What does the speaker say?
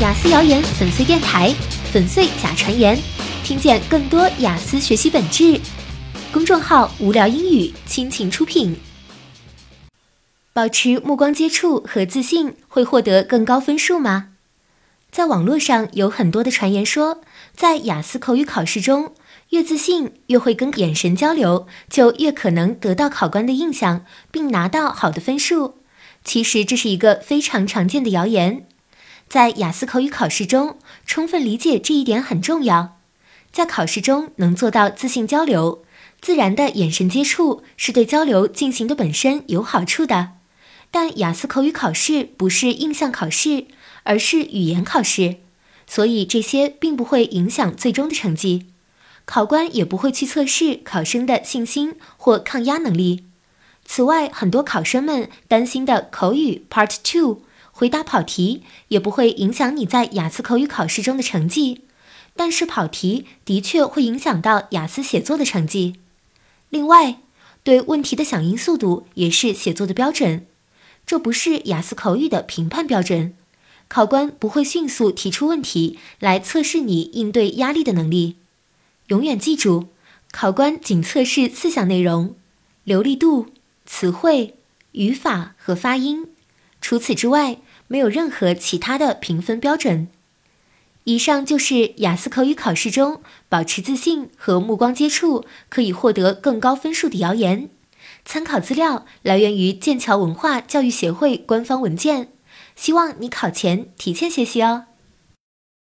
雅思谣言粉碎电台，粉碎假传言，听见更多雅思学习本质。公众号无聊英语倾情出品。保持目光接触和自信会获得更高分数吗？在网络上有很多的传言说，在雅思口语考试中，越自信越会跟眼神交流，就越可能得到考官的印象，并拿到好的分数。其实这是一个非常常见的谣言。在雅思口语考试中，充分理解这一点很重要。在考试中能做到自信交流，自然的眼神接触是对交流进行的本身有好处的。但雅思口语考试不是印象考试，而是语言考试，所以这些并不会影响最终的成绩。考官也不会去测试考生的信心或抗压能力。此外，很多考生们担心的口语 Part Two 回答跑题也不会影响你在雅思口语考试中的成绩，但是跑题的确会影响到雅思写作的成绩。另外，对问题的响应速度也是写作的标准，这不是雅思口语的评判标准。考官不会迅速提出问题来测试你应对压力的能力。永远记住，考官仅测试四项内容：流利度。词汇、语法和发音，除此之外，没有任何其他的评分标准。以上就是雅思口语考试中保持自信和目光接触可以获得更高分数的谣言。参考资料来源于剑桥文化教育协会官方文件。希望你考前提前学习哦。